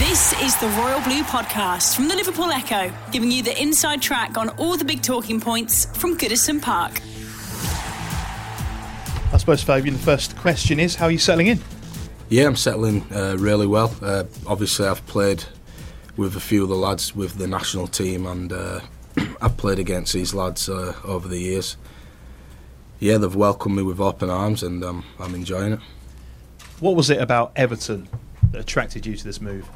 This is the Royal Blue Podcast from the Liverpool Echo, giving you the inside track on all the big talking points from Goodison Park. I suppose, Fabian, the first question is how are you settling in? Yeah, I'm settling uh, really well. Uh, obviously, I've played with a few of the lads with the national team, and uh, I've played against these lads uh, over the years. Yeah, they've welcomed me with open arms, and um, I'm enjoying it. What was it about Everton that attracted you to this move?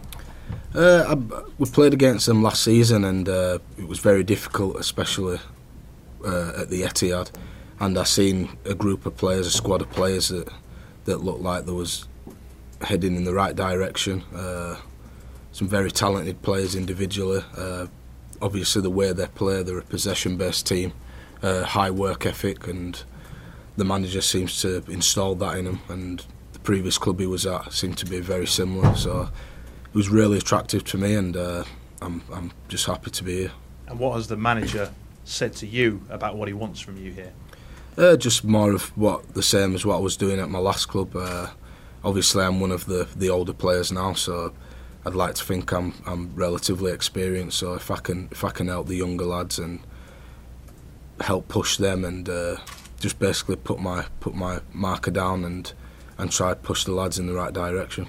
Uh, I, we played against them last season, and uh, it was very difficult, especially uh, at the Etihad. And I seen a group of players, a squad of players that that looked like there was heading in the right direction. Uh, some very talented players individually. Uh, obviously, the way they play, they're a possession-based team, uh, high work ethic, and the manager seems to have installed that in them. And the previous club he was at seemed to be very similar. So was really attractive to me, and uh, I'm I'm just happy to be here. And what has the manager said to you about what he wants from you here? Uh, just more of what the same as what I was doing at my last club. Uh, obviously, I'm one of the the older players now, so I'd like to think I'm I'm relatively experienced. So if I can if I can help the younger lads and help push them and uh, just basically put my put my marker down and and try to push the lads in the right direction.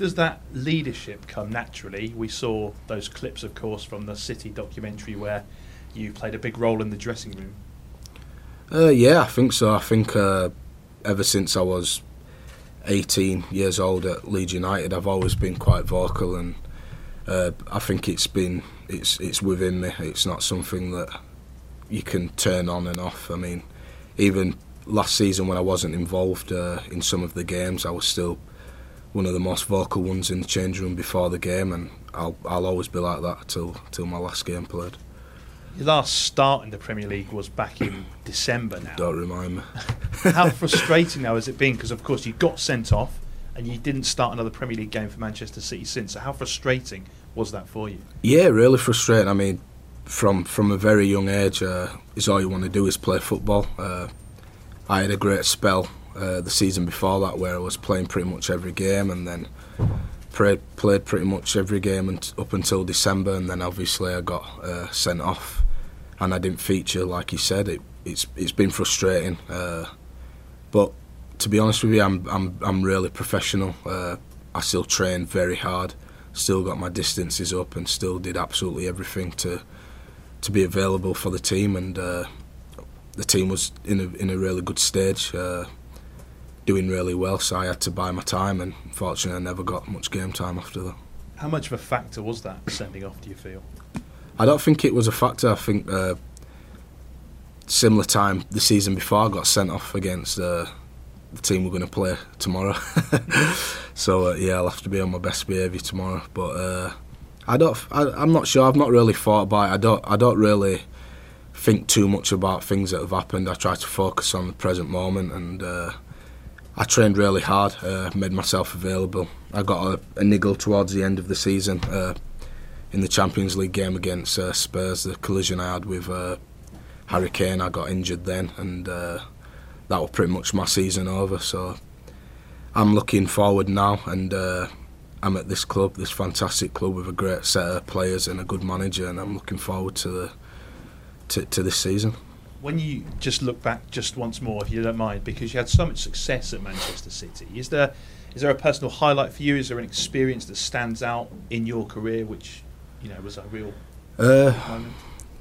Does that leadership come naturally? We saw those clips, of course, from the City documentary where you played a big role in the dressing room. Uh, yeah, I think so. I think uh, ever since I was 18 years old at Leeds United, I've always been quite vocal, and uh, I think it's been it's it's within me. It's not something that you can turn on and off. I mean, even last season when I wasn't involved uh, in some of the games, I was still one of the most vocal ones in the change room before the game, and I'll I'll always be like that till till my last game played. Your last start in the Premier League was back in December now. Don't remind me. How frustrating now has it been? Because of course you got sent off and you didn't start another Premier League game for Manchester City since. So how frustrating was that for you? Yeah, really frustrating. I mean, from from a very young age, uh, is all you want to do is play football. Uh, I had a great spell uh, the season before that where I was playing pretty much every game, and then played played pretty much every game and, up until December, and then obviously I got uh, sent off, and I didn't feature like you said. It, it's it's been frustrating, uh, but to be honest with you, I'm I'm I'm really professional. Uh, I still train very hard, still got my distances up, and still did absolutely everything to to be available for the team, and uh, the team was in a in a really good stage. Doing really well, so I had to buy my time, and unfortunately, I never got much game time after that. How much of a factor was that sending off? Do you feel? I don't think it was a factor. I think uh, similar time the season before, I got sent off against uh, the team we're going to play tomorrow. so uh, yeah, I'll have to be on my best behaviour tomorrow. But uh, I don't. I, am not sure. I've not really thought about it. I don't. I don't really think too much about things that have happened. I try to focus on the present moment and uh, I trained really hard, uh, made myself available. I got a, a, niggle towards the end of the season uh, in the Champions League game against uh, Spurs. The collision I had with uh, Harry Kane, I got injured then, and uh, that was pretty much my season over. So I'm looking forward now, and uh, I'm at this club, this fantastic club with a great set of players and a good manager, and I'm looking forward to the to, to this season when you just look back just once more, if you don't mind, because you had so much success at Manchester City, is there is there a personal highlight for you? Is there an experience that stands out in your career, which you know was a real uh, moment?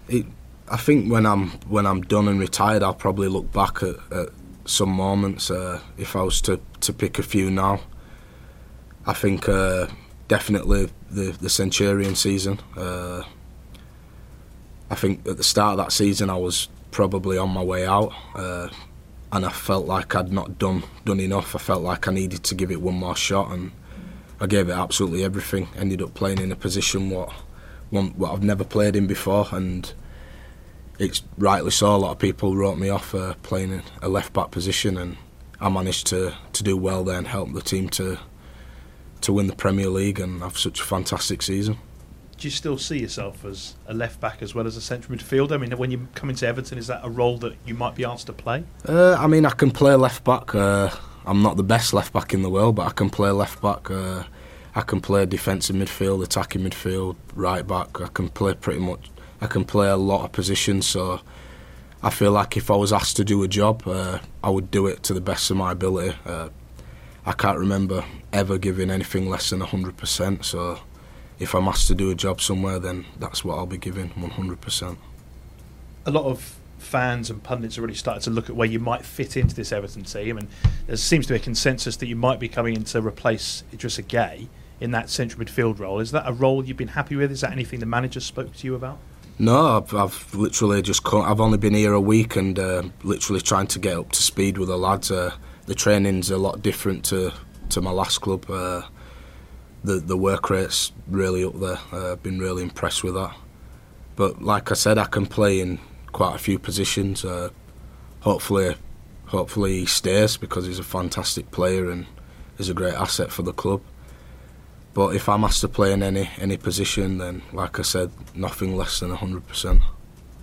It, I think when I'm when I'm done and retired, I'll probably look back at, at some moments. Uh, if I was to, to pick a few now, I think uh, definitely the the Centurion season. Uh, I think at the start of that season, I was probably on my way out, uh, and I felt like I'd not done done enough. I felt like I needed to give it one more shot, and I gave it absolutely everything. Ended up playing in a position what one what I've never played in before, and it's rightly so. A lot of people wrote me off uh, playing a left back position, and I managed to, to do well there and help the team to to win the Premier League and have such a fantastic season. Do you still see yourself as a left back as well as a central midfielder? I mean, when you come into Everton, is that a role that you might be asked to play? Uh, I mean, I can play left back. Uh, I'm not the best left back in the world, but I can play left back. Uh, I can play defensive midfield, attacking midfield, right back. I can play pretty much. I can play a lot of positions. So I feel like if I was asked to do a job, uh, I would do it to the best of my ability. Uh, I can't remember ever giving anything less than 100%. So if I'm asked to do a job somewhere, then that's what I'll be giving 100%. A lot of fans and pundits are already started to look at where you might fit into this Everton team, and there seems to be a consensus that you might be coming in to replace Idrissa Gueye in that central midfield role. Is that a role you've been happy with? Is that anything the manager spoke to you about? No, I've, I've literally just come, I've only been here a week and uh, literally trying to get up to speed with the lads. Uh, the training's a lot different to to my last club. Uh, the the work rate's really up there. Uh, I've been really impressed with that. But like I said, I can play in quite a few positions. Uh, hopefully, hopefully he stays because he's a fantastic player and is a great asset for the club. But if I'm asked to play in any any position, then like I said, nothing less than hundred percent.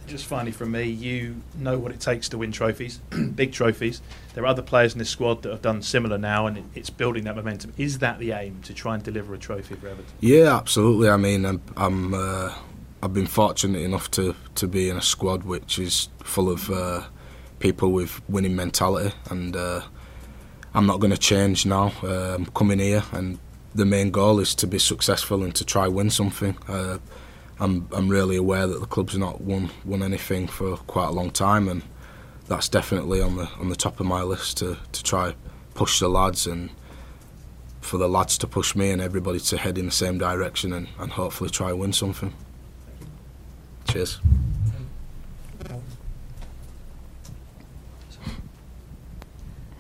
Just finally from me, you know what it takes to win trophies, big trophies. There are other players in this squad that have done similar now, and it's building that momentum. Is that the aim to try and deliver a trophy for Everton? Yeah, absolutely. I mean, I'm, I'm uh, I've been fortunate enough to to be in a squad which is full of uh, people with winning mentality, and uh, I'm not going to change now. I'm um, coming here and the main goal is to be successful and to try win something. I'm I'm really aware that the club's not won won anything for quite a long time, and that's definitely on the on the top of my list to to try push the lads and for the lads to push me and everybody to head in the same direction and, and hopefully try win something. Cheers.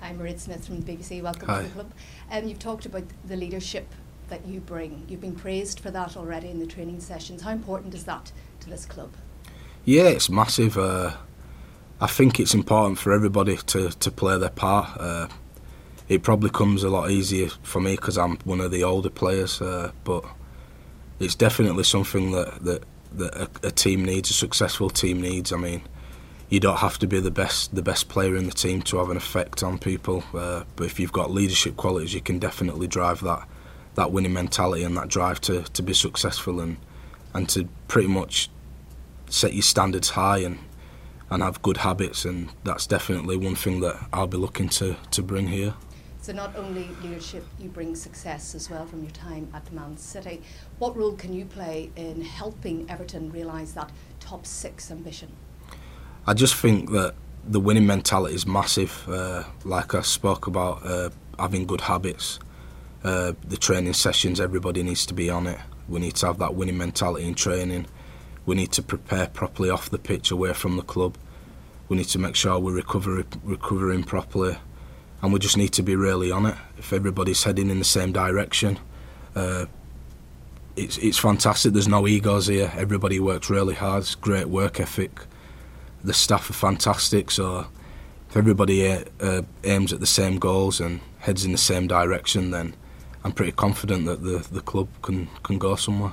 I'm Mairead Smith from the BBC. Welcome Hi. to the club. Um, you've talked about the leadership that you bring. You've been praised for that already in the training sessions. How important is that to this club? Yeah, it's massive. Uh, I think it's important for everybody to, to play their part. Uh, it probably comes a lot easier for me because I'm one of the older players, uh, but it's definitely something that, that, that a, a team needs, a successful team needs. I mean, you don't have to be the best the best player in the team to have an effect on people. Uh, but if you've got leadership qualities, you can definitely drive that that winning mentality and that drive to, to be successful and and to pretty much set your standards high and and have good habits. And that's definitely one thing that I'll be looking to to bring here. So not only leadership, you bring success as well from your time at Man City. What role can you play in helping Everton realise that top six ambition? I just think that the winning mentality is massive. Uh, like I spoke about, uh, having good habits. Uh, the training sessions, everybody needs to be on it. We need to have that winning mentality in training. We need to prepare properly off the pitch, away from the club. We need to make sure we're recover, recovering properly, and we just need to be really on it. If everybody's heading in the same direction, uh, it's it's fantastic. There's no egos here. Everybody works really hard. It's great work ethic the staff are fantastic. So if everybody uh, aims at the same goals and heads in the same direction, then I'm pretty confident that the the club can can go somewhere.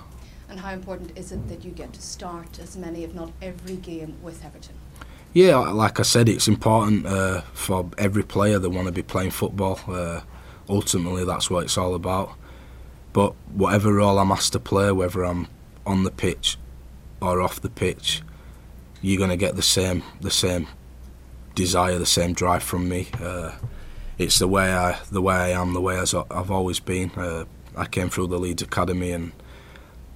And how important is it that you get to start as many, if not every game, with Everton? Yeah, like I said, it's important uh, for every player that want to be playing football. Uh, ultimately, that's what it's all about. But whatever role I'm asked to play, whether I'm on the pitch or off the pitch, you're going to get the same the same desire, the same drive from me. Uh, it's the way I the way I am, the way I've always been. Uh, I came through the Leeds Academy and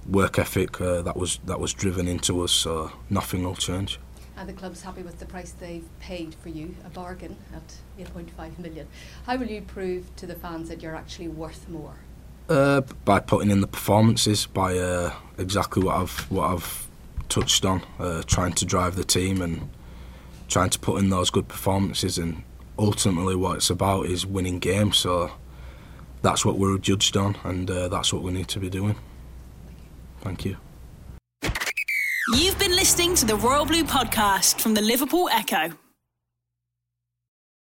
work ethic uh, that was that was driven into us. So nothing will change. And the club's happy with the price they've paid for you, a bargain at 8.5 million. How will you prove to the fans that you're actually worth more? Uh, by putting in the performances, by uh, exactly what I've what I've touched on, uh, trying to drive the team and trying to put in those good performances. And ultimately, what it's about is winning games. So that's what we're judged on, and uh, that's what we need to be doing. Thank you. You've been listening to the Royal Blue podcast from the Liverpool Echo.